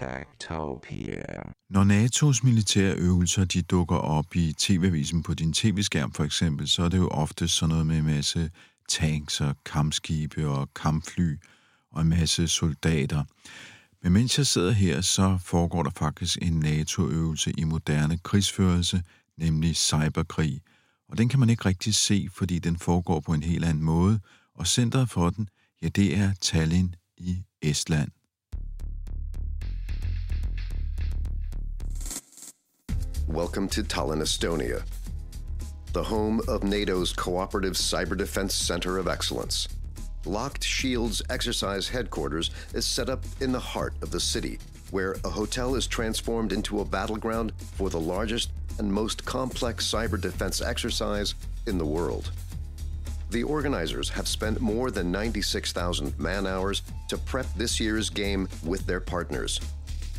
Techtopia. Når NATO's militære øvelser de dukker op i tv-avisen på din tv-skærm for eksempel, så er det jo ofte sådan noget med en masse tanks og kampskibe og kampfly og en masse soldater. Men mens jeg sidder her, så foregår der faktisk en NATO-øvelse i moderne krigsførelse, nemlig cyberkrig. Og den kan man ikke rigtig se, fordi den foregår på en helt anden måde, og centret for den, ja, det er Tallinn i Estland. Welcome to Tallinn, Estonia, the home of NATO's Cooperative Cyber Defense Center of Excellence. Locked Shield's exercise headquarters is set up in the heart of the city, where a hotel is transformed into a battleground for the largest and most complex cyber defense exercise in the world. The organizers have spent more than 96,000 man hours to prep this year's game with their partners,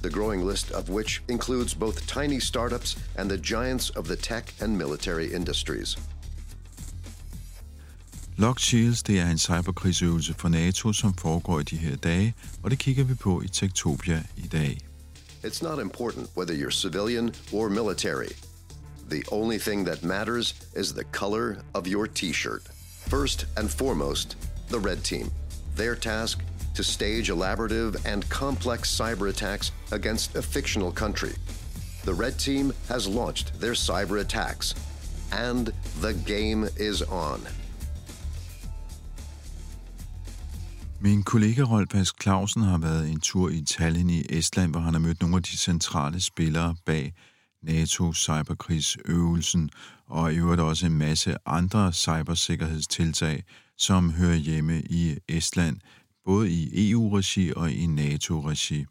the growing list of which includes both tiny startups and the giants of the tech and military industries. Locked Shields, det er en cyberkrigsøvelse for NATO, som foregår i de her dage, og det kigger vi på i Tektopia i dag. It's not important whether you're civilian or military. The only thing that matters is the color of your t shirt. First and foremost, the red team. Their task to stage elaborative and complex cyber attacks against a fictional country. The red team has launched their cyber attacks, and the game is on. Min kollega Rolf Ask Clausen har været en tur i Tallinn i Estland, hvor han har mødt nogle af de centrale spillere bag NATO cyberkrigsøvelsen, og i øvrigt også en masse andre cybersikkerhedstiltag, som hører hjemme i Estland, både i EU-regi og i NATO-regi.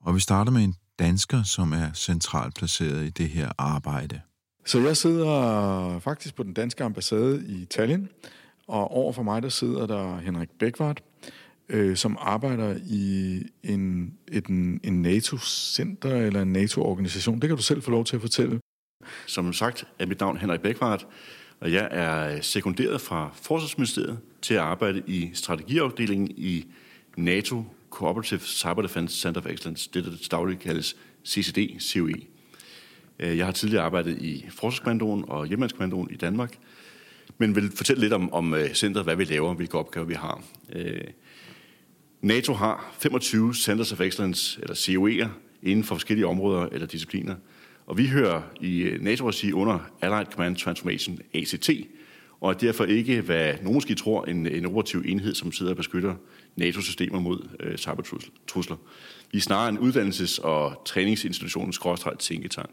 Og vi starter med en dansker, som er centralt placeret i det her arbejde. Så jeg sidder faktisk på den danske ambassade i Tallinn, og over for mig der sidder der Henrik Bækvart, øh, som arbejder i en, et, en NATO-center eller en NATO-organisation. Det kan du selv få lov til at fortælle. Som sagt er mit navn Henrik Bækvart, og jeg er øh, sekunderet fra Forsvarsministeriet til at arbejde i strategiafdelingen i NATO Cooperative Cyber Defense Center of Excellence, det der dagligt kaldes CCD-COE. Øh, jeg har tidligere arbejdet i Forsvarskommandoen og Hjemlandskommandoen i Danmark, men vil fortælle lidt om, om øh, centret, hvad vi laver, hvilke opgaver vi har. NATO har 25 Centers of Excellence, eller COE'er, inden for forskellige områder eller discipliner. Og vi hører i NATO-regi under Allied Command Transformation, ACT, og er derfor ikke, hvad nogen måske tror, en, en operativ enhed, som sidder og beskytter NATO-systemer mod øh, cybertrusler. Vi er snarere en uddannelses- og træningsinstitutionens skråstreget tænketank.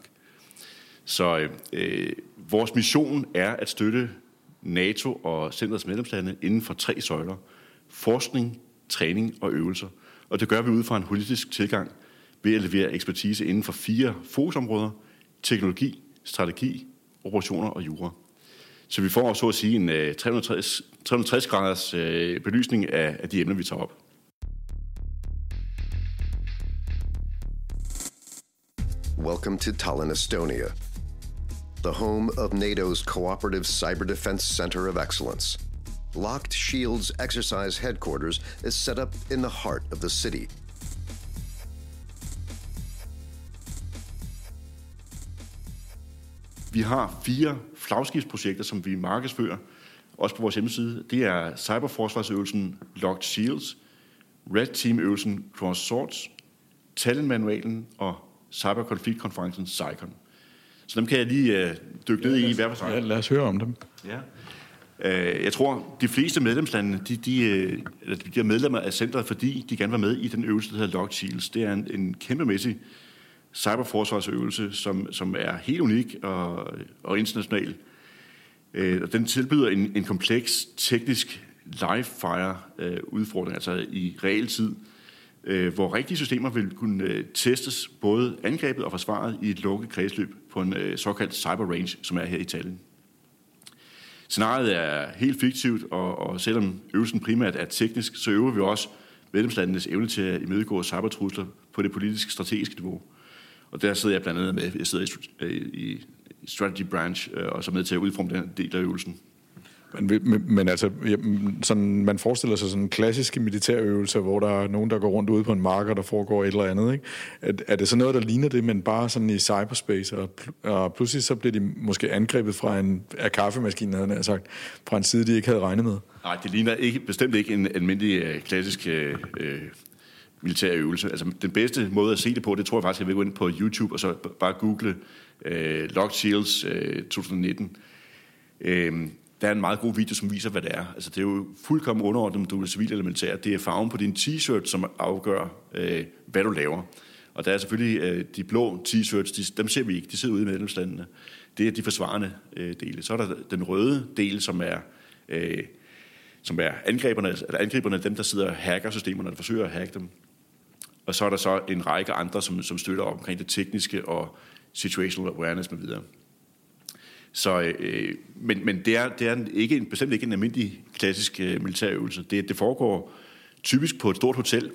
Så øh, vores mission er at støtte NATO og centrets medlemslande inden for tre søjler. Forskning, træning og øvelser. Og det gør vi ud fra en holistisk tilgang ved at levere ekspertise inden for fire fokusområder. Teknologi, strategi, operationer og jura. Så vi får så at sige en øh, 360, 360 graders øh, belysning af, af de emner, vi tager op. Welcome to Tallinn, Estonia, the home of NATO's Cooperative Cyber Defense Center of Excellence. Locked Shield's exercise headquarters is set up in the heart of the city. Vi har fire flagskibsprojekter, som vi markedsfører, også på vores hjemmeside. Det er cyberforsvarsøvelsen Locked Shields, Red Team-øvelsen Cross Swords, Tallinn-manualen og cyberkonfliktkonferencen CyCon. Så dem kan jeg lige øh, dykke ned i hver for sig. Ja, lad os høre om dem. Ja. Øh, Jeg tror, de fleste medlemslande, de, de, øh, eller de er medlemmer af centret, fordi de gerne vil være med i den øvelse, der hedder Locked Shields. Det er en, en kæmpemæssig cyberforsvarsøvelse, som, som er helt unik og, og international. Øh, og den tilbyder en, en kompleks teknisk live-fire-udfordring, øh, altså i realtid, øh, hvor rigtige systemer vil kunne øh, testes både angrebet og forsvaret i et lukket kredsløb på en øh, såkaldt cyber range, som er her i Italien. Scenariet er helt fiktivt, og, og selvom øvelsen primært er teknisk, så øver vi også medlemslandenes evne til at imødegå cybertrusler på det politiske strategiske niveau. Og der sidder jeg blandt andet med. Jeg sidder i, i strategy branch, øh, og så med til at udforme den del af øvelsen. Men, men, altså, sådan, man forestiller sig sådan klassiske militærøvelser, hvor der er nogen, der går rundt ude på en marker, der foregår et eller andet. Ikke? Er, er det så noget, der ligner det, men bare sådan i cyberspace, og, og pludselig så bliver de måske angrebet fra en af kaffemaskinen, havde jeg sagt, fra en side, de ikke havde regnet med? Nej, det ligner ikke, bestemt ikke en almindelig øh, klassisk øh, øh militær øvelse. Altså, den bedste måde at se det på, det tror jeg faktisk, jeg vil gå ind på YouTube og så bare google øh, Locked Shields øh, 2019. Øh, der er en meget god video, som viser, hvad det er. Altså, det er jo fuldkommen underordnet, om du er civil eller militær. Det er farven på din t-shirt, som afgør, øh, hvad du laver. Og der er selvfølgelig øh, de blå t-shirts, de, dem ser vi ikke, de sidder ude i medlemslandene. Det er de forsvarende øh, dele. Så er der den røde del, som er, øh, som er angriberne, eller angriberne, dem der sidder og hacker systemerne, der forsøger at hacke dem. Og så er der så en række andre, som, som støtter op omkring det tekniske og situational awareness med videre. Så, øh, men men det, er, det er ikke en, bestemt ikke en almindelig klassisk øh, militærøvelse. Det, det foregår typisk på et stort hotel,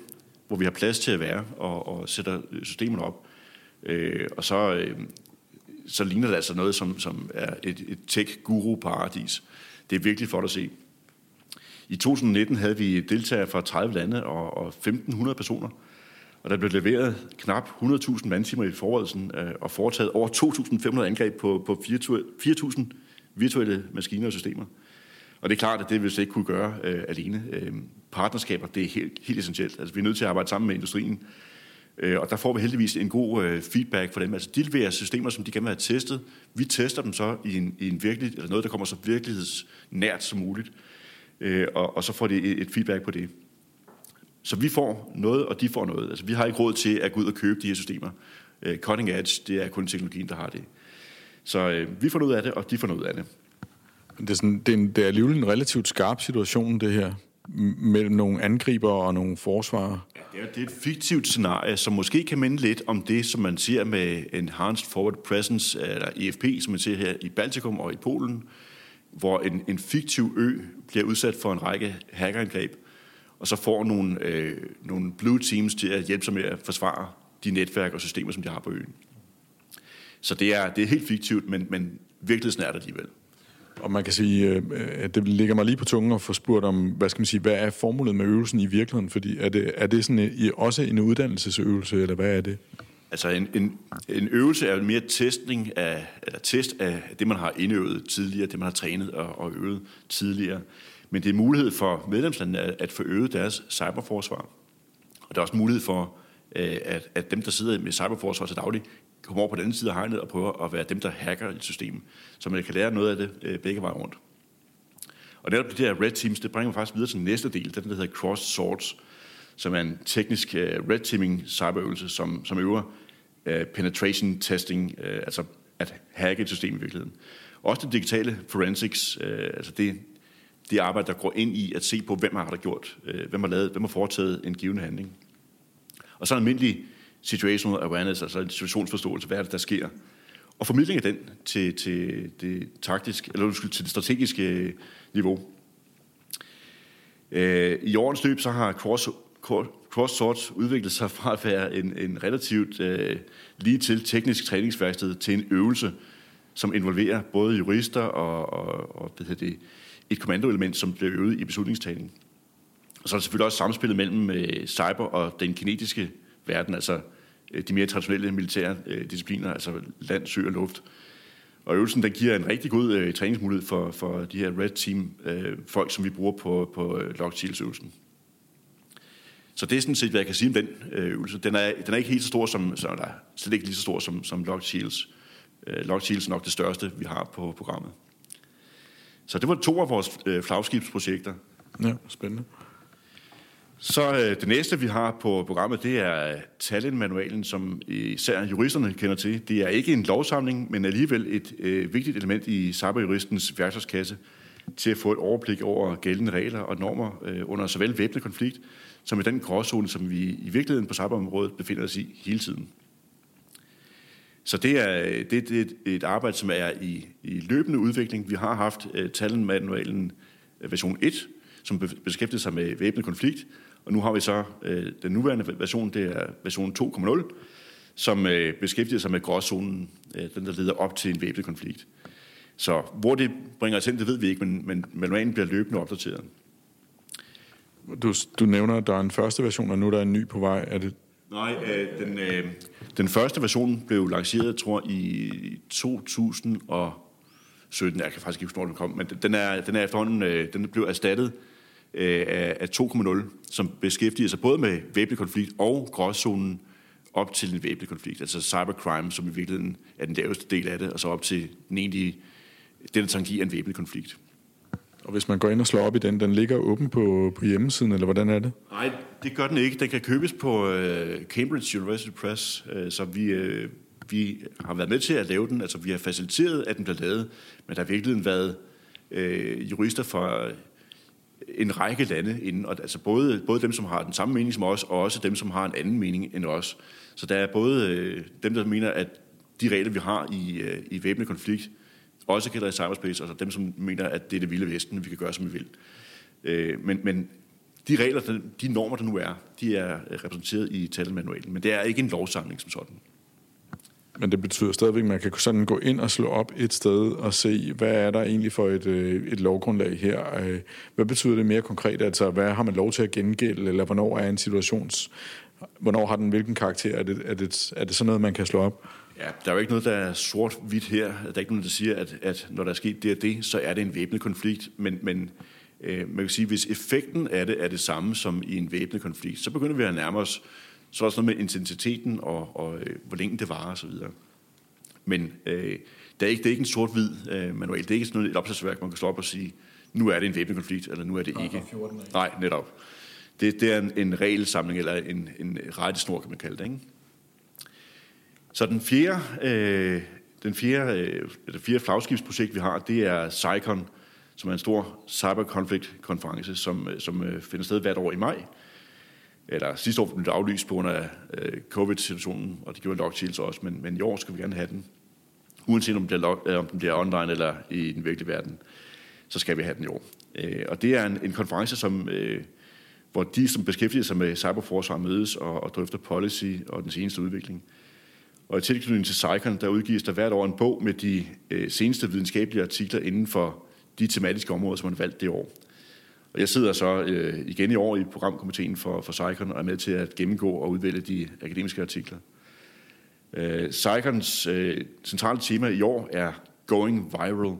hvor vi har plads til at være og, og sætter øh, systemerne op. Øh, og så, øh, så ligner det altså noget, som, som er et, et tech-guru-paradis. Det er virkelig flot at se. I 2019 havde vi deltagere fra 30 lande og, og 1.500 personer, og der blev leveret knap 100.000 mandtimer i forberedelsen øh, og foretaget over 2.500 angreb på, på 4.000 virtuelle maskiner og systemer. Og det er klart, at det vil vi ikke kunne gøre øh, alene. Øh, partnerskaber, det er helt, helt essentielt. Altså, vi er nødt til at arbejde sammen med industrien. Øh, og der får vi heldigvis en god øh, feedback fra dem. Altså, de leverer systemer, som de gerne vil have testet. Vi tester dem så i en, i en virkelig, eller noget, der kommer så virkelighedsnært som muligt. Øh, og, og så får de et, et feedback på det. Så vi får noget, og de får noget. Altså, vi har ikke råd til at gå ud og købe de her systemer. Uh, cutting edge, det er kun teknologien, der har det. Så uh, vi får noget af det, og de får noget af det. Det er, sådan, det er, en, det er alligevel en relativt skarp situation, det her, mellem nogle angriber og nogle forsvarer. Ja, det er et fiktivt scenarie, som måske kan minde lidt om det, som man ser med Enhanced Forward Presence, eller EFP, som man ser her i Baltikum og i Polen, hvor en, en fiktiv ø bliver udsat for en række hackerangreb, og så får nogle, øh, nogle blue teams til at hjælpe sig med at forsvare de netværk og systemer, som de har på øen. Så det er, det er helt fiktivt, men, men virkeligheden er der alligevel. Og man kan sige, øh, at det ligger mig lige på tungen at få spurgt om, hvad skal man sige, hvad er formålet med øvelsen i virkeligheden? Fordi er det, er det sådan en, også en uddannelsesøvelse, eller hvad er det? Altså en, en, en øvelse er mere testning af, eller test af det, man har indøvet tidligere, det man har trænet og, og øvet tidligere. Men det er mulighed for medlemslandene at, at forøge deres cyberforsvar. Og der er også mulighed for, øh, at, at dem, der sidder med cyberforsvar til daglig, kommer over på den anden side af hegnet og prøver at være dem, der hacker et system, så man kan lære noget af det øh, begge veje rundt. Og netop det her Red Teams, det bringer mig faktisk videre til den næste del, den der hedder Cross Swords, som er en teknisk øh, red teaming cyberøvelse, som, som øver penetration testing, altså at hacke et system i virkeligheden. Også det digitale forensics, altså det, det arbejde, der går ind i at se på, hvem har der gjort, øh, hvem har lavet, hvem har foretaget en given handling. Og så en almindelig situational awareness, altså en situationsforståelse, hvad er det, der sker. Og formidling af den til, til det taktiske, eller undskyld, til det strategiske øh, niveau. Øh, I årens løb så har Cross, Cross sort udviklet sig fra at være en, en relativt øh, lige til teknisk træningsværksted til en øvelse, som involverer både jurister og, og, og hvad hedder det, et kommandoelement, som bliver øvet i beslutningstagning. Og så er der selvfølgelig også samspillet mellem øh, cyber og den kinetiske verden, altså øh, de mere traditionelle militære øh, discipliner, altså land, sø og luft. Og øvelsen den giver en rigtig god øh, træningsmulighed for, for de her Red Team øh, folk, som vi bruger på, på øh, Lock øvelsen Så det er sådan set, hvad jeg kan sige om den øh, øvelse. Den er, den er ikke helt så stor som, så, der slet ikke lige så stor som, som Lock Shields. Øh, Lock Shields er nok det største, vi har på programmet. Så det var to af vores øh, flagskibsprojekter. Ja, spændende. Så øh, det næste, vi har på programmet, det er Tallinn-manualen, som især juristerne kender til. Det er ikke en lovsamling, men alligevel et øh, vigtigt element i cyberjuristens værktøjskasse til at få et overblik over gældende regler og normer øh, under såvel væbnet konflikt, som i den gråzone, som vi i virkeligheden på cyberområdet befinder os i hele tiden. Så det er, det, det er et arbejde, som er i, i løbende udvikling. Vi har haft øh, uh, Talent-manualen øh, version 1, som beskæftiger sig med væbnet konflikt, og nu har vi så uh, den nuværende version, det er version 2.0, som uh, beskæftiger sig med gråzonen, uh, den der leder op til en væbnet konflikt. Så hvor det bringer os hen, det ved vi ikke, men, men manualen bliver løbende opdateret. Du, du nævner, at der er en første version, og nu er der en ny på vej. Er det Nej, øh, den, øh, den første version blev lanceret, tror i 2017. Jeg kan faktisk ikke huske, den kom, men den er, den er efterhånden, øh, den blev erstattet øh, af, 2.0, som beskæftiger sig både med væbnet konflikt og gråzonen op til en væbnet konflikt, altså cybercrime, som i virkeligheden er den laveste del af det, og så op til den egentlige, den der tangier en væbnet konflikt. Og hvis man går ind og slår op i den, den ligger åben på, på hjemmesiden, eller hvordan er det? Nej, det gør den ikke. Den kan købes på øh, Cambridge University Press, øh, så vi, øh, vi har været med til at lave den. Altså, vi har faciliteret, at den bliver lavet, men der har virkelig været øh, jurister fra en række lande inden, og altså både, både dem, som har den samme mening som os, og også dem, som har en anden mening end os. Så der er både øh, dem, der mener, at de regler, vi har i, øh, i væbnet konflikt, også gælder i cyberspace, altså dem, som mener, at det er det vilde vesten, vi kan gøre, som vi vil. Øh, men, men de regler, de normer, der nu er, de er øh, repræsenteret i talmanualen, men det er ikke en lovsamling som sådan. Men det betyder stadigvæk, at man kan sådan gå ind og slå op et sted og se, hvad er der egentlig for et, øh, et lovgrundlag her? Øh, hvad betyder det mere konkret? Altså, hvad har man lov til at gengælde, eller hvornår er en situations... Hvornår har den hvilken karakter? Er det, er det, er det sådan noget, man kan slå op? Ja, der er jo ikke noget, der er sort-hvidt her. Der er ikke nogen, der siger, at, at når der er sket det og det, så er det en væbnet konflikt. Men, men øh, man kan sige, hvis effekten af det er det samme som i en væbnet konflikt, så begynder vi at nærme os så også noget med intensiteten og, og øh, hvor længe det varer osv. Men øh, det, er ikke, det er ikke en sort-hvid øh, manual. Det er ikke sådan noget, et opslagsværk, man kan slå op og sige, nu er det en væbnet konflikt, eller nu er det ikke. Nej, netop. Det, det er en, en regelsamling, eller en, en rettesnor, kan man kalde det. Ikke? Så den fjerde, øh, den fjerde, øh, det fjerde flagskibsprojekt, vi har, det er CyCon, som er en stor cyberkonflikt-konference, som, øh, som øh, finder sted hvert år i maj. Eller sidste år blev det aflyst på grund af øh, covid-situationen, og det gjorde Lockheed også, men, men i år skal vi gerne have den. Uanset om, det er, øh, om den bliver online eller i den virkelige verden, så skal vi have den i år. Øh, og det er en, en konference, som, øh, hvor de, som beskæftiger sig med cyberforsvar, mødes og, og drøfter policy og den seneste udvikling. Og i tilknytning til Cycon, der udgives der hvert år en bog med de øh, seneste videnskabelige artikler inden for de tematiske områder, som man har valgt det år. Og jeg sidder så øh, igen i år i programkomiteen for, for Cycon og er med til at gennemgå og udvælge de akademiske artikler. Øh, Cycons øh, centrale tema i år er Going Viral,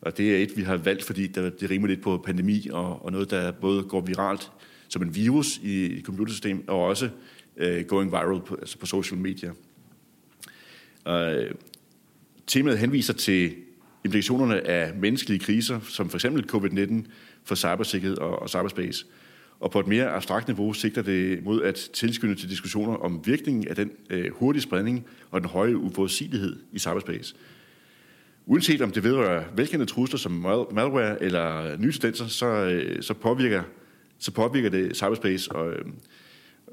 og det er et, vi har valgt, fordi det, det rimer lidt på pandemi og, og noget, der både går viralt som en virus i et computersystem, og også øh, going viral på, altså på social media. Øh, temaet henviser til implikationerne af menneskelige kriser, som f.eks. covid-19 for cybersikkerhed og, og cyberspace. Og på et mere abstrakt niveau sigter det mod at tilskynde til diskussioner om virkningen af den øh, hurtige spredning og den høje uforudsigelighed i cyberspace. Uanset om det vedrører velkendte trusler som malware eller nye tendenser, så, øh, så, påvirker, så påvirker det cyberspace, og øh,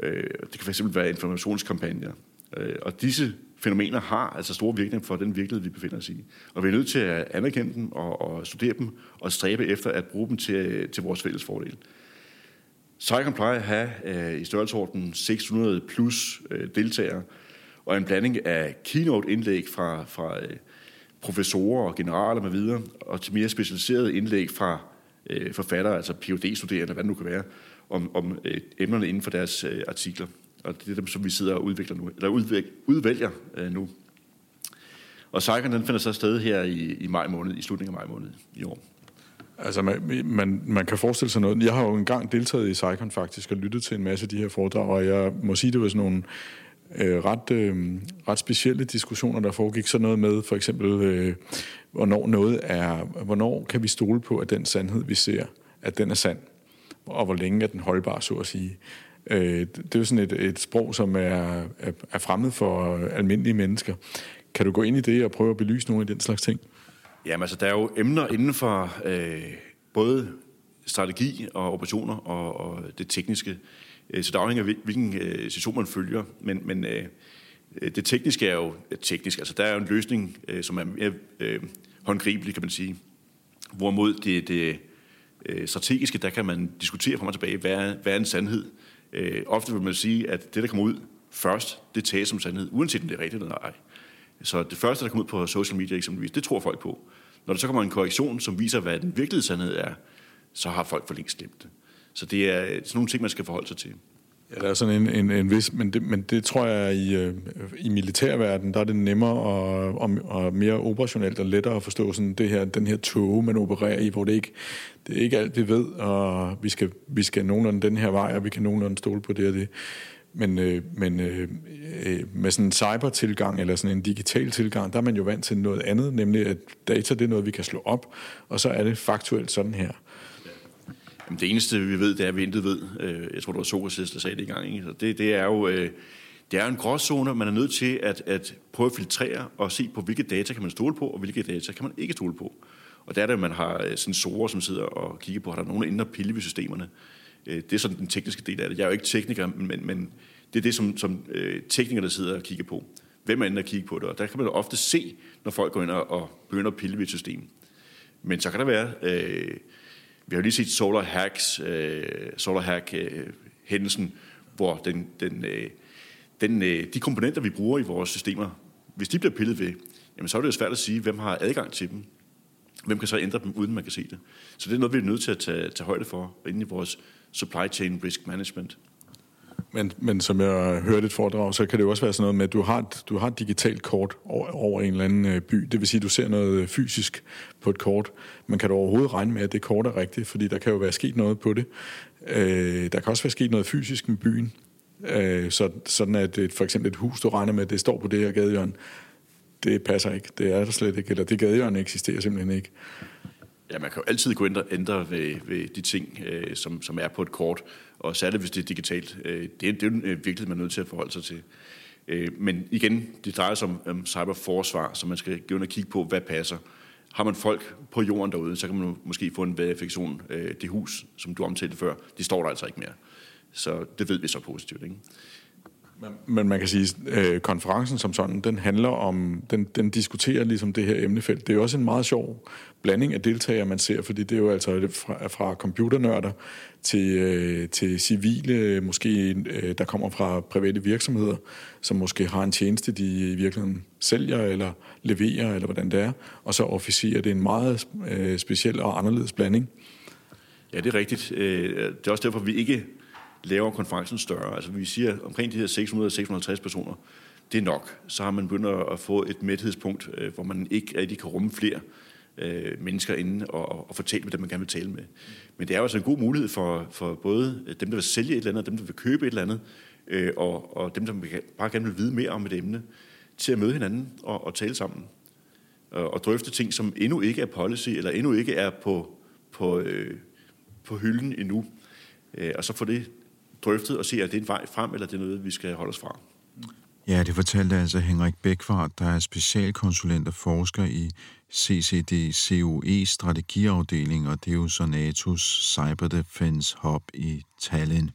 øh det kan fx være informationskampagner. Øh, og disse fænomener har altså store virkninger for den virkelighed, vi befinder os i. Og vi er nødt til at anerkende dem og, og studere dem og stræbe efter at bruge dem til, til vores fælles fordel. Cycon plejer at have øh, i størrelsesordenen 600 plus øh, deltagere, og en blanding af keynote-indlæg fra, fra øh, professorer og generaler med videre, og til mere specialiserede indlæg fra øh, forfattere, altså Ph.D.-studerende, hvad det nu kan være, om, om øh, emnerne inden for deres øh, artikler. Og det er dem, som vi sidder og udvikler nu, eller udvæk, udvælger øh, nu. Og Cycon den finder sig sted her i, i maj måned, i slutningen af maj måned i år. Altså, man, man, man kan forestille sig noget. Jeg har jo engang deltaget i Cycon faktisk og lyttet til en masse af de her foredrag, og jeg må sige, det var sådan nogle øh, ret, øh, ret specielle diskussioner, der foregik. Så noget med for eksempel, øh, hvornår noget er, hvornår kan vi stole på, at den sandhed, vi ser, at den er sand og hvor længe er den holdbar, så at sige. Øh, det er jo sådan et, et sprog, som er, er, fremmed for almindelige mennesker. Kan du gå ind i det og prøve at belyse nogle af den slags ting? Jamen altså, der er jo emner inden for øh, både strategi og operationer og, og det tekniske. Øh, så der afhænger af, hvilken øh, situation man følger. Men, men øh, øh det tekniske er jo teknisk. Altså, der er jo en løsning, øh, som er mere øh, håndgribelig, kan man sige. Hvorimod det, det øh, strategiske, der kan man diskutere frem og tilbage, hvad er, hvad er en sandhed? Øh, ofte vil man sige, at det, der kommer ud først, det tages som sandhed, uanset om det er rigtigt eller ej. Så det første, der kommer ud på social media eksempelvis, det tror folk på. Når der så kommer en korrektion, som viser, hvad den virkelige sandhed er, så har folk for længst glemt det. Så det er sådan nogle ting, man skal forholde sig til. Ja, der er sådan en, en, en vis, men det, men det tror jeg, i, øh, i militærverdenen, der er det nemmere og, og, og mere operationelt og lettere at forstå sådan det her, den her tog, man opererer i, hvor det ikke, det er ikke alt, vi ved, og vi skal, vi skal nogenlunde den her vej, og vi kan nogenlunde stole på det og det. Men, øh, men øh, øh, med sådan en cyber-tilgang, eller sådan en digital tilgang, der er man jo vant til noget andet, nemlig at data det er noget, vi kan slå op, og så er det faktuelt sådan her. Jamen, det eneste, vi ved, det er, at vi intet ved. Øh, jeg tror, det var Sokrates, der sagde det i gang. Ikke? Så det, det er jo øh, det er en gråzone, man er nødt til at, at prøve at filtrere og se på, hvilke data kan man stole på, og hvilke data kan man ikke stole på. Og der er det, at man har øh, sensorer, som sidder og kigger på, har der nogen inde og pille ved systemerne. Det er sådan den tekniske del af det. Jeg er jo ikke tekniker, men, men det er det, som, som teknikere, der sidder og kigger på. Hvem er inde og kigge på det? Og der kan man jo ofte se, når folk går ind og begynder at pille ved et system. Men så kan der være... Øh, vi har lige set Solar Hacks, øh, Solar Hack øh, hændelsen, hvor den, den, øh, den, øh, de komponenter, vi bruger i vores systemer, hvis de bliver pillet ved, jamen så er det jo svært at sige, hvem har adgang til dem. Hvem kan så ændre dem, uden man kan se det? Så det er noget, vi er nødt til at tage, tage højde for inde i vores supply chain risk management. Men, men som jeg hørte et foredrag, så kan det jo også være sådan noget med, at du har et, du har et digitalt kort over, over en eller anden øh, by. Det vil sige, at du ser noget øh, fysisk på et kort. Men kan du overhovedet regne med, at det kort er rigtigt? Fordi der kan jo være sket noget på det. Øh, der kan også være sket noget fysisk med byen. Øh, så, sådan at et, for eksempel et hus, du regner med, det står på det her gadehjørne, det passer ikke. Det er der slet ikke. Eller det gadehjørne eksisterer simpelthen ikke. Ja, man kan jo altid gå ind og ændre ved, ved de ting, øh, som, som er på et kort, og særligt hvis det er digitalt. Øh, det, er, det er jo øh, virkelig, man er nødt til at forholde sig til. Øh, men igen, det drejer sig om, om cyberforsvar, så man skal gå ind og kigge på, hvad passer. Har man folk på jorden derude, så kan man måske få en verifikation. Øh, det hus, som du omtalte før, det står der altså ikke mere. Så det ved vi så positivt. Ikke? Men man kan sige, at øh, konferencen som sådan, den handler om, den, den diskuterer ligesom det her emnefelt. Det er jo også en meget sjov blanding af deltagere, man ser, fordi det er jo altså fra, fra computernørder til, øh, til civile, måske øh, der kommer fra private virksomheder, som måske har en tjeneste, de i virkeligheden sælger eller leverer, eller hvordan det er, og så officerer det er en meget øh, speciel og anderledes blanding. Ja, det er rigtigt. Øh, det er også derfor, vi ikke laver konferencen større. Altså vi siger omkring de her 600-650 personer, det er nok. Så har man begyndt at få et mæthedspunkt, øh, hvor man ikke rigtig kan rumme flere øh, mennesker inde og, og fortælle med dem, man gerne vil tale med. Men det er jo altså en god mulighed for, for både dem, der vil sælge et eller andet, dem, der vil købe et eller andet, øh, og, og dem, der bare gerne vil vide mere om et emne, til at møde hinanden og, og tale sammen. Og, og drøfte ting, som endnu ikke er policy, eller endnu ikke er på, på, øh, på hylden endnu. Øh, og så få det drøftet og se, at det er en vej frem, eller det er noget, vi skal holde os fra. Ja, det fortalte altså Henrik Bækvart, der er specialkonsulent og forsker i CCD-COE strategiafdeling, og det er jo så NATO's Cyber Defense Hub i Tallinn.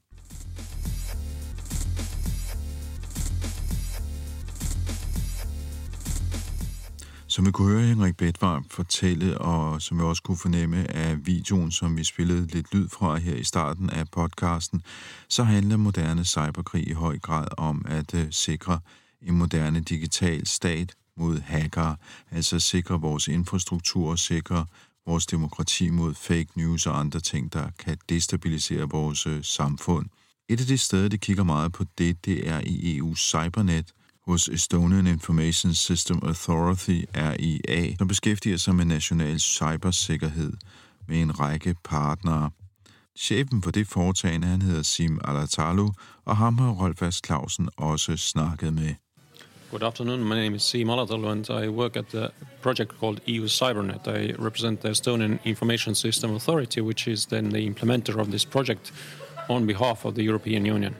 Som vi kunne høre Henrik Bedvarm fortælle, og som vi også kunne fornemme af videoen, som vi spillede lidt lyd fra her i starten af podcasten, så handler moderne cyberkrig i høj grad om at øh, sikre en moderne digital stat mod hackere, altså sikre vores infrastruktur og sikre vores demokrati mod fake news og andre ting, der kan destabilisere vores øh, samfund. Et af de steder, det kigger meget på det, det er i EU's cybernet, hos Estonian Information System Authority, RIA, som beskæftiger sig med national cybersikkerhed med en række partnere. Chefen for det foretagende, han hedder Sim Alatalu, og ham har Rolf Clausen også snakket med. Good afternoon. My name is Siim Alatalu, and I work at the project called EU Cybernet. I represent the Estonian Information System Authority, which is then the implementer of this project on behalf of the European Union.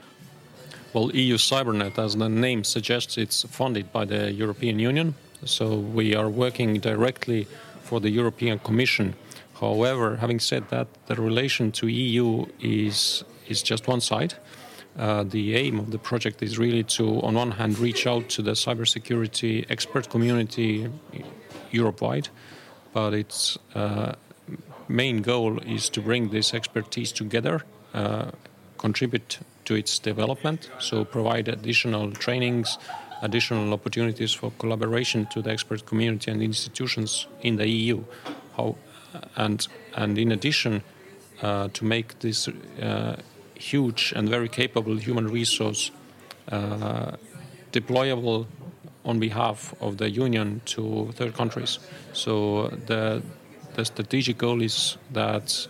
Well, EU Cybernet, as the name suggests, it's funded by the European Union. So we are working directly for the European Commission. However, having said that, the relation to EU is is just one side. Uh, the aim of the project is really to, on one hand, reach out to the cybersecurity expert community Europe wide, but its uh, main goal is to bring this expertise together, uh, contribute to its development, so provide additional trainings, additional opportunities for collaboration to the expert community and institutions in the EU. How, and, and in addition, uh, to make this uh, huge and very capable human resource uh, deployable on behalf of the union to third countries. So the the strategic goal is that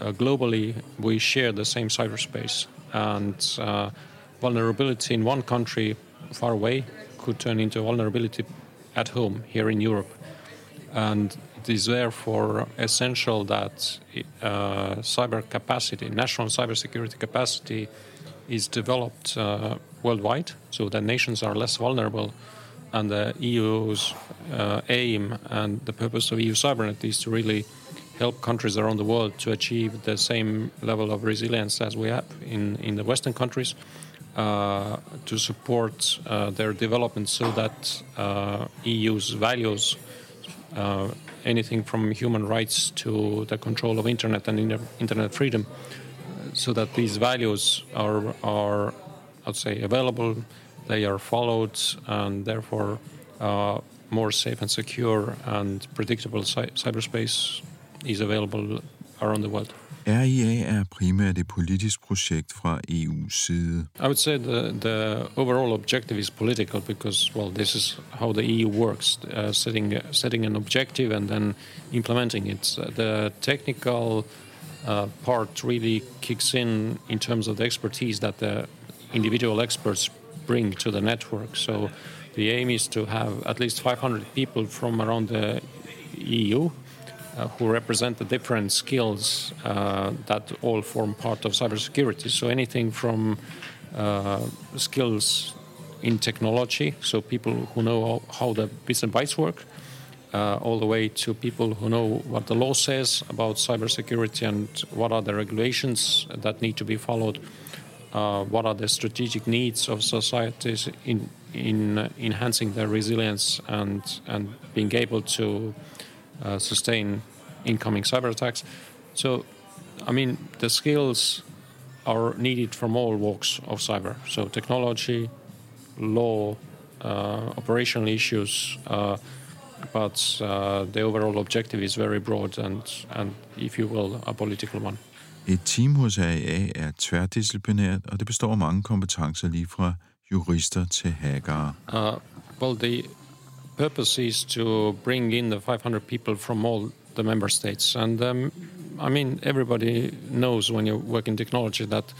uh, globally we share the same cyberspace, and uh, vulnerability in one country far away could turn into vulnerability at home here in Europe, and it is therefore essential that uh, cyber capacity, national cybersecurity capacity, is developed uh, worldwide so that nations are less vulnerable. And the EU's uh, aim and the purpose of EU Cybernet is to really help countries around the world to achieve the same level of resilience as we have in, in the Western countries, uh, to support uh, their development so that uh, EU's values anything from human rights to the control of internet and internet freedom, so that these values are are I'd say available, they are followed, and therefore uh, more safe and secure and predictable cy- cyberspace is available around the world. RIA er primært et politisk projekt fra EU's side. I would say the, the overall objective is political because, well, this is how the EU works, uh, setting, setting an objective and then implementing it. The technical uh, part really kicks in in terms of the expertise that the individual experts bring to the network. So the aim is to have at least 500 people from around the EU who represent the different skills uh, that all form part of cybersecurity. So anything from uh, skills in technology, so people who know how the bits and bytes work, uh, all the way to people who know what the law says about cybersecurity and what are the regulations that need to be followed, uh, what are the strategic needs of societies in in enhancing their resilience and and being able to uh, sustain incoming cyber attacks. So, I mean, the skills are needed from all walks of cyber. So, technology, law, uh, operational issues, uh, but uh, the overall objective is very broad and, and, if you will, a political one. Et team hos AIA er tværdisciplinært, og det består af mange kompetencer lige fra jurister til hackere. Uh, well, the purpose is to bring in the 500 people from all the member states. And um, I mean, everybody knows when you work in technology that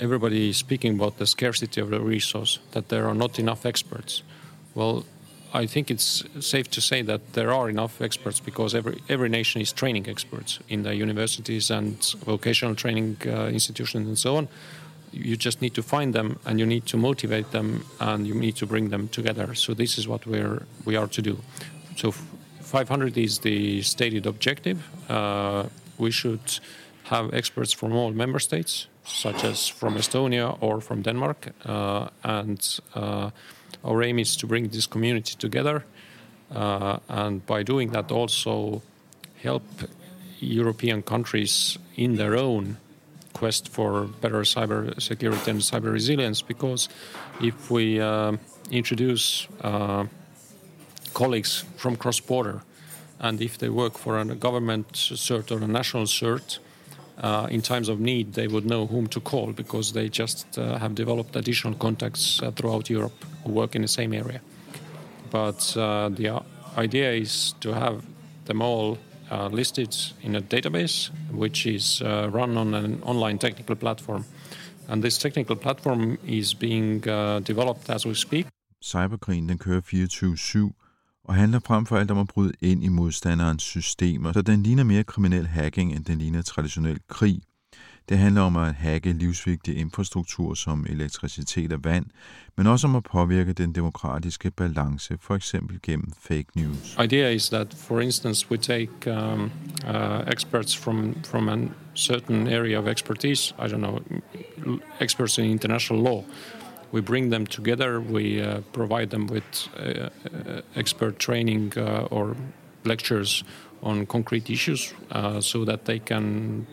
everybody is speaking about the scarcity of the resource, that there are not enough experts. Well, I think it's safe to say that there are enough experts because every every nation is training experts in the universities and vocational training uh, institutions and so on. You just need to find them and you need to motivate them and you need to bring them together. So this is what we're we are to do. So 500 is the stated objective. Uh, we should have experts from all member states, such as from Estonia or from Denmark, uh, and uh, our aim is to bring this community together, uh, and by doing that, also help European countries in their own quest for better cyber security and cyber resilience. Because if we uh, introduce uh, colleagues from cross border, and if they work for a government cert or a national cert, uh, in times of need, they would know whom to call because they just uh, have developed additional contacts uh, throughout Europe who work in the same area. But uh, the idea is to have them all are listed in a database, which is uh, run on an online technical platform. And this technical platform is being uh, developed as we speak. Cyberkrigen den kører 24-7 og handler frem for alt om at bryde ind i modstanderens systemer, så den ligner mere kriminel hacking, end den ligner traditionel krig. Det handler om at hacke livsvigtig infrastruktur som elektricitet og vand, men også om at påvirke den demokratiske balance, for eksempel gennem fake news. Idea is that, for instance, we take um, uh, experts from from a certain area of expertise. I don't know, experts in international law. We bring them together. We uh, provide them with uh, expert training uh, or lectures on concrete issues, uh, so that they can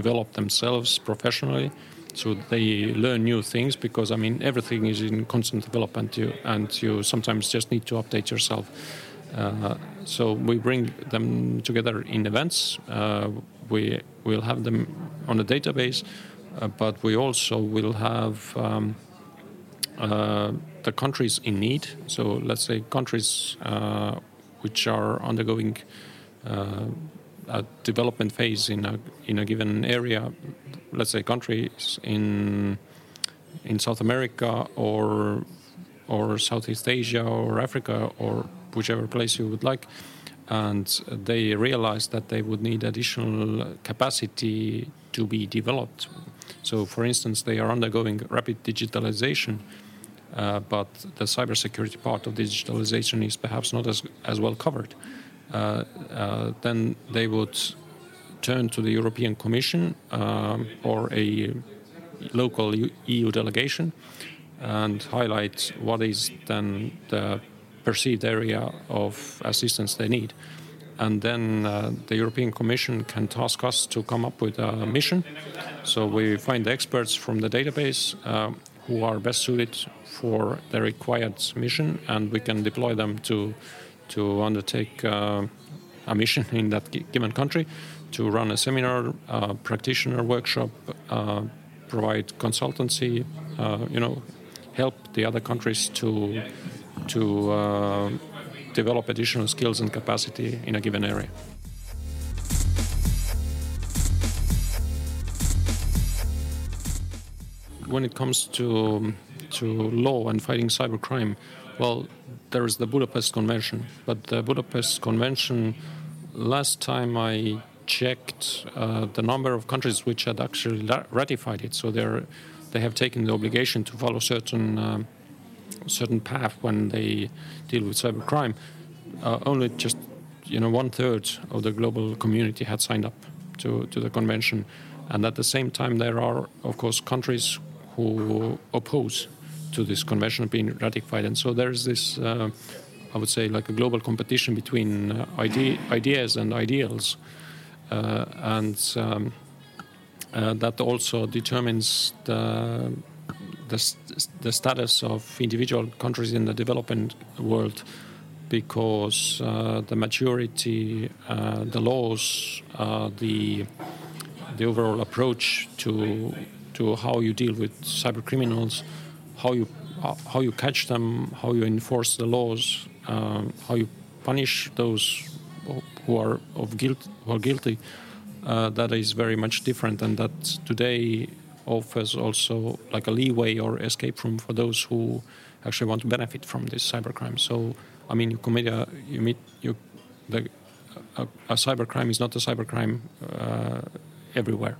develop themselves professionally so they learn new things because I mean everything is in constant development you, and you sometimes just need to update yourself. Uh, so we bring them together in events. Uh, we will have them on a database, uh, but we also will have um, uh, the countries in need. So let's say countries uh, which are undergoing uh, a development phase in a in a given area, let's say countries in in South America or or Southeast Asia or Africa or whichever place you would like, and they realized that they would need additional capacity to be developed. So, for instance, they are undergoing rapid digitalization. Uh, but the cybersecurity part of digitalization is perhaps not as, as well covered. Uh, uh, then they would turn to the European Commission um, or a local EU delegation and highlight what is then the perceived area of assistance they need. And then uh, the European Commission can task us to come up with a mission. So we find experts from the database uh, who are best suited for the required mission, and we can deploy them to to undertake uh, a mission in that given country, to run a seminar, uh, practitioner workshop, uh, provide consultancy, uh, you know, help the other countries to to develop additional skills and capacity in a given area. When it comes to to law and fighting cybercrime, well, there is the Budapest Convention, but the Budapest Convention, last time I checked, uh, the number of countries which had actually ratified it, so they're they have taken the obligation to follow certain um, certain path when they deal with cybercrime. Uh, only just you know one third of the global community had signed up to to the convention, and at the same time there are of course countries who oppose to this convention being ratified. And so there's this, uh, I would say, like a global competition between uh, ide- ideas and ideals. Uh, and um, uh, that also determines the, the, the, status of individual countries in the developing world because uh, the maturity, uh, the laws, the, the overall approach to, to how you deal with cyber criminals how you how you catch them, how you enforce the laws, um, how you punish those who are of guilt who are guilty. Uh, that is very much different, and that today offers also like a leeway or escape room for those who actually want to benefit from this cybercrime. So, I mean, you commit a you meet you the a, a cybercrime is not a cybercrime uh, everywhere.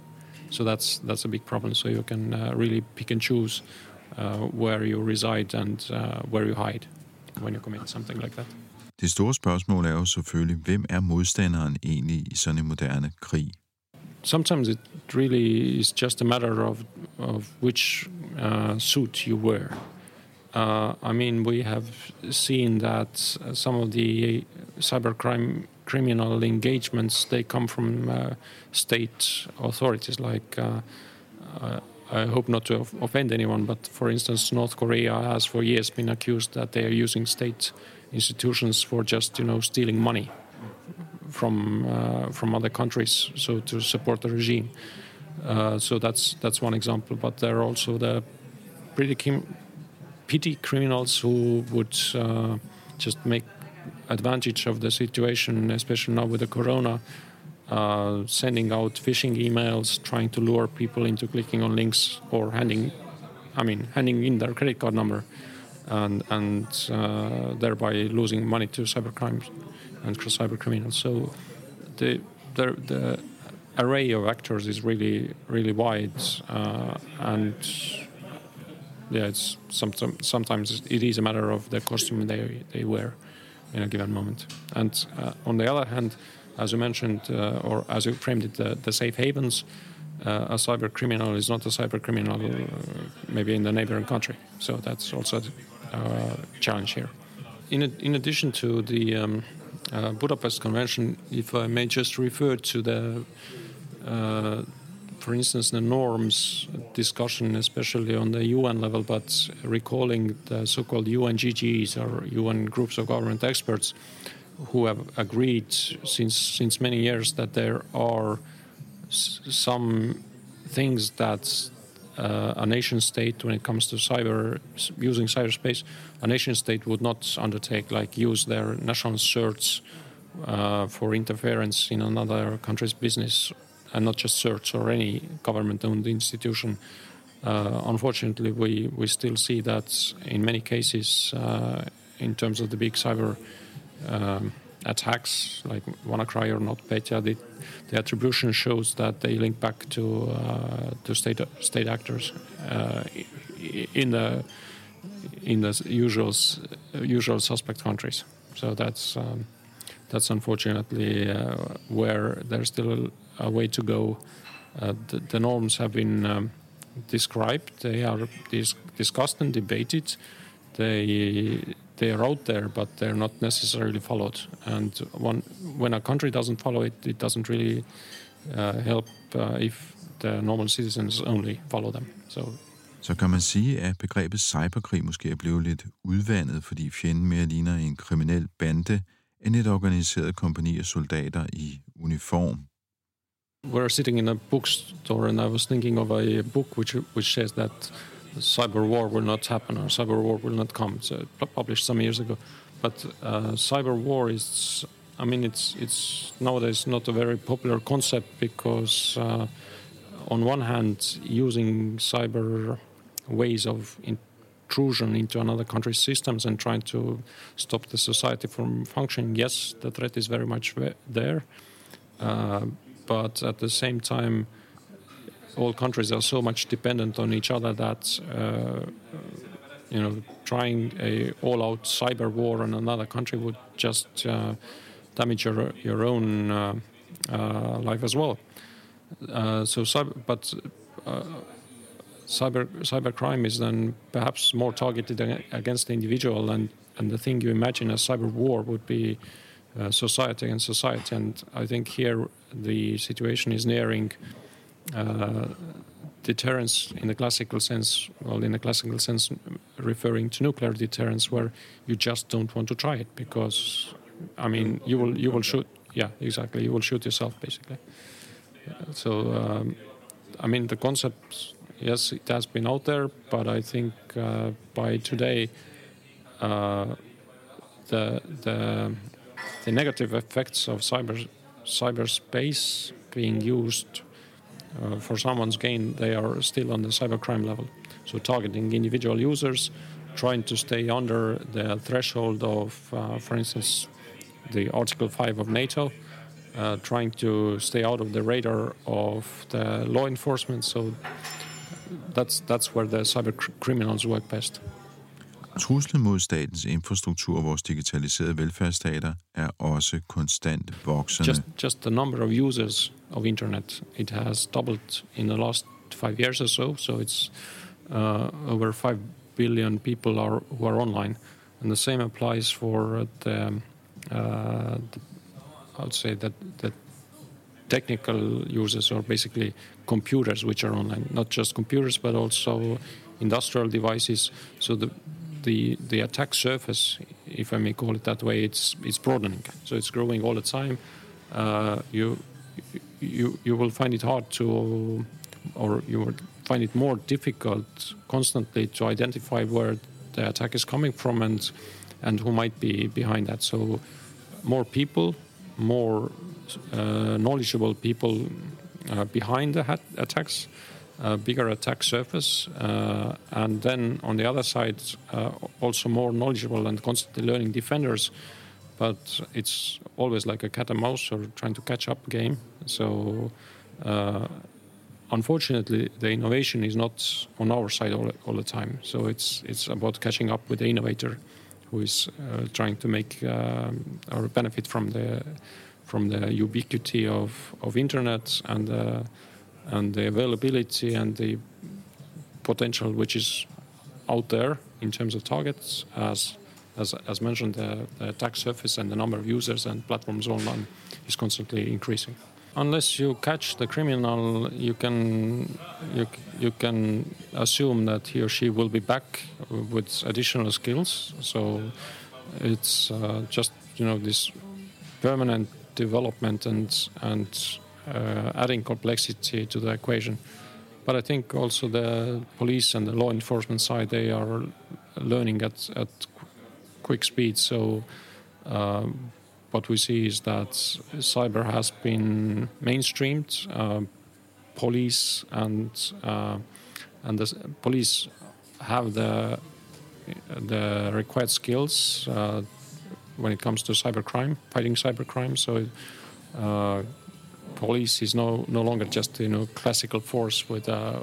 So that's that's a big problem. So you can uh, really pick and choose uh, where you reside and uh, where you hide when you commit something like that. Det store spørgsmål er jo selvfølgelig, hvem er modstanderen egentlig i sådan en moderne krig? Sometimes it really is just a matter of, of which uh, suit you wear. Uh, I mean, we have seen that some of the cybercrime criminal engagements they come from uh, state authorities like uh, uh I hope not to offend anyone, but for instance, North Korea has for years been accused that they are using state institutions for just you know stealing money from uh, from other countries, so to support the regime. Uh, so that's that's one example. But there are also the pretty petty criminals who would uh, just make advantage of the situation, especially now with the corona uh, sending out phishing emails, trying to lure people into clicking on links or handing, I mean, handing in their credit card number. and and uh, thereby losing money to cybercrime and cyber criminals. So the the, the array of actors is really really wide, uh, and yeah, it's sometimes sometimes it is a matter of the costume they they wear in a given moment. And uh, on the other hand, as you mentioned, uh, or as you framed it, the, the safe havens. Uh, a cyber criminal is not a cyber criminal, uh, maybe in the neighboring country. So that's also uh, challenge here. In, a, in addition to the um, uh, Budapest Convention, if I may just refer to the, for instance, the norms discussion, especially on the UN level, but recalling the so-called UNGGs or UN groups of government experts who have agreed since since many years that there are some things that uh, a nation state, when it comes to cyber using cyberspace, a nation state would not undertake, like use their national certs uh, for interference in another country's business, and not just certs or any government-owned institution. Uh, unfortunately, we we still see that in many cases, uh, in terms of the big cyber. Um, attacks like WannaCry or NotPetya, the, the attribution shows that they link back to uh, to state state actors uh, in the in the usual usual suspect countries. So that's um, that's unfortunately uh, where there's still a way to go. Uh, the, the, norms have been um, described; they are dis- discussed and debated. They they are out there, but they're not necessarily followed. And one, when a country doesn't follow it, it doesn't really uh, help uh, if the normal citizens only follow them. So Så kan man sige, at begrebet cyberkrig måske er blevet lidt udvandet, fordi fjenden mere ligner en kriminel bande end et organiseret kompani af soldater i uniform. We're sitting in a bookstore and I was thinking of a book which, which says that cyber war will not happen or cyber war will not come. So published some years ago, but uh, cyber war is. I mean, it's it's nowadays not a very popular concept because, uh, on one hand, using cyber ways of intrusion into another country's systems and trying to stop the society from functioning, yes, the threat is very much there, uh, but at the same time all countries are so much dependent on each other that uh, you know trying a all-out cyber war on another country would just uh, damage your your own uh, uh life as well. Uh, so, cyber, but uh, cyber cybercrime is then perhaps more targeted against the individual, and and the thing you imagine as cyber war would be. society against society, and I think here the situation is nearing uh, deterrence in the classical sense, well, in the classical sense, referring to nuclear deterrence, where you just don't want to try it because, I mean, you will you will shoot. Yeah, exactly. You will shoot yourself basically. So, um, I mean, the concept, yes, it has been out there, but I think uh, by today, uh, the the the negative effects of cyber cyberspace being used uh, for someone's gain, they are still on the cybercrime level. So targeting individual users, trying to stay under the threshold of, uh, for instance, the Article 5 of NATO, uh, trying to stay out of the radar of the law enforcement. So that's, that's where the cyber criminals work best. Truslen mod statens infrastruktur og vores digitaliserede velfærdsstater er også konstant voksende. Just, just the number of users of internet, it has doubled in the last five years or so. So it's uh, over five billion people are who are online, and the same applies for the, uh, the I would say that the technical users are basically computers which are online, not just computers but also industrial devices. So the the the attack surface, if I may call it that way, it's it's broadening. So it's growing all the time. Uh, you you you will find it hard to, or you will find it more difficult constantly to identify where the attack is coming from and and who might be behind that. So more people, more uh, knowledgeable people uh, behind the attacks, a bigger attack surface, uh, and then on the other side, uh, also more knowledgeable and constantly learning defenders. But it's always like a cat and mouse or trying to catch up game. So, uh, unfortunately, the innovation is not on our side all, all, the time. So it's it's about catching up with the innovator, who is uh, trying to make um, or benefit from the from the ubiquity of of internet and and the availability and the potential which is out there in terms of targets as as, as mentioned the, the attack surface and the number of users and platforms online is constantly increasing. Unless you catch the criminal you can you, you can assume that he or she will be back with additional skills. So it's uh, just you know this permanent development and and adding complexity to the equation. But I think also the police and the law enforcement side they are learning at at quick speed. So um, what we see is that cyber has been mainstreamed. Uh, police and uh, and the police have the the required skills uh, when it comes to cybercrime, fighting cybercrime. So uh, police is no no longer just you know classical force with uh,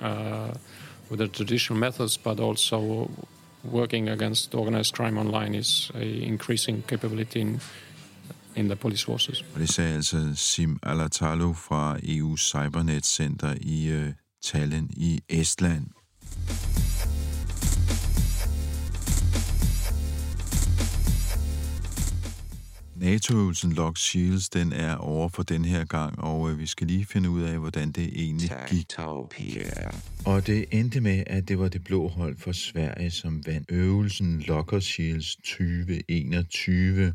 uh, with the traditional methods, but also working against organized crime online is a increasing capability in in the police forces. Det sagde altså Sim Alatalo fra EU's Cybernet Center i uh, Tallinn i Estland. NATO-øvelsen Lock Shields, den er over for den her gang, og øh, vi skal lige finde ud af, hvordan det egentlig gik. Og det endte med, at det var det blå hold for Sverige, som vandt øvelsen Locker Shields 2021.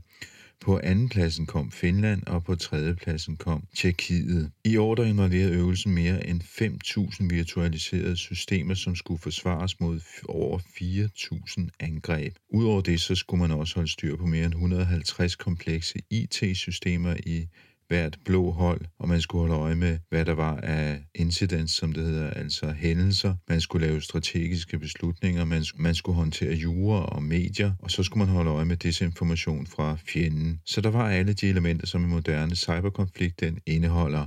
På andenpladsen kom Finland, og på tredjepladsen kom Tjekkiet. I år der involverede øvelsen mere end 5.000 virtualiserede systemer, som skulle forsvares mod over 4.000 angreb. Udover det så skulle man også holde styr på mere end 150 komplekse IT-systemer i hvert blå hold, og man skulle holde øje med, hvad der var af incidents, som det hedder, altså hændelser. Man skulle lave strategiske beslutninger, man, man skulle håndtere jure og medier, og så skulle man holde øje med desinformation fra fjenden. Så der var alle de elementer, som en moderne cyberkonflikt den indeholder,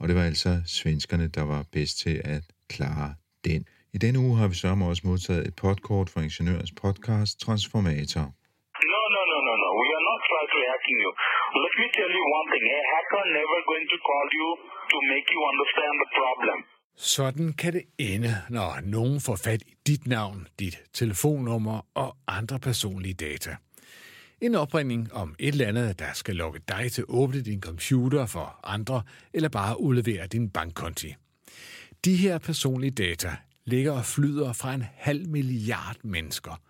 og det var altså svenskerne, der var bedst til at klare den. I denne uge har vi så også modtaget et podkort fra Ingeniørens podcast Transformator. hacking you. Let me tell you one thing. A hacker never going to call you to make you understand the problem. Sådan kan det ende, når nogen får fat i dit navn, dit telefonnummer og andre personlige data. En opringning om et eller andet, der skal lokke dig til at åbne din computer for andre, eller bare udlevere din bankkonti. De her personlige data ligger og flyder fra en halv milliard mennesker.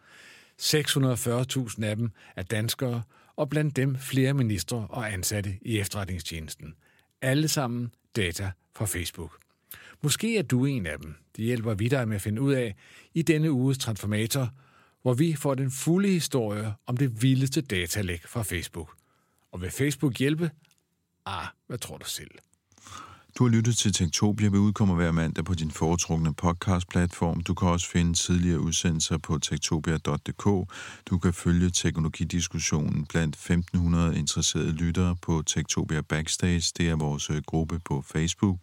640.000 af dem er danskere, og blandt dem flere ministre og ansatte i efterretningstjenesten. Alle sammen data fra Facebook. Måske er du en af dem. Det hjælper vi dig med at finde ud af i denne uges Transformator, hvor vi får den fulde historie om det vildeste datalæk fra Facebook. Og vil Facebook hjælpe? Ah, hvad tror du selv? Du har lyttet til Tektopia. Vi udkommer hver mandag på din foretrukne podcastplatform. Du kan også finde tidligere udsendelser på tektopia.dk. Du kan følge teknologidiskussionen blandt 1500 interesserede lyttere på Tektopia Backstage. Det er vores øh, gruppe på Facebook.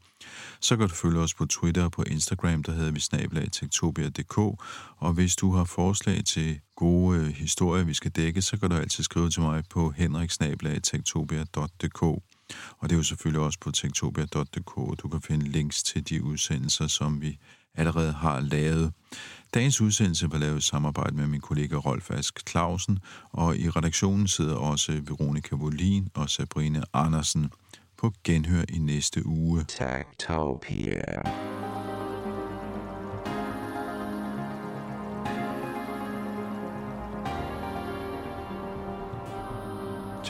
Så kan du følge os på Twitter og på Instagram, der hedder vi snablag tektopia.dk. Og hvis du har forslag til gode øh, historier, vi skal dække, så kan du altid skrive til mig på henriksnablag.tektopia.dk. Og det er jo selvfølgelig også på tektopia.dk, du kan finde links til de udsendelser, som vi allerede har lavet. Dagens udsendelse var lavet i samarbejde med min kollega Rolf Ask Clausen, og i redaktionen sidder også Veronika Volin og Sabrine Andersen på genhør i næste uge. Tektopia.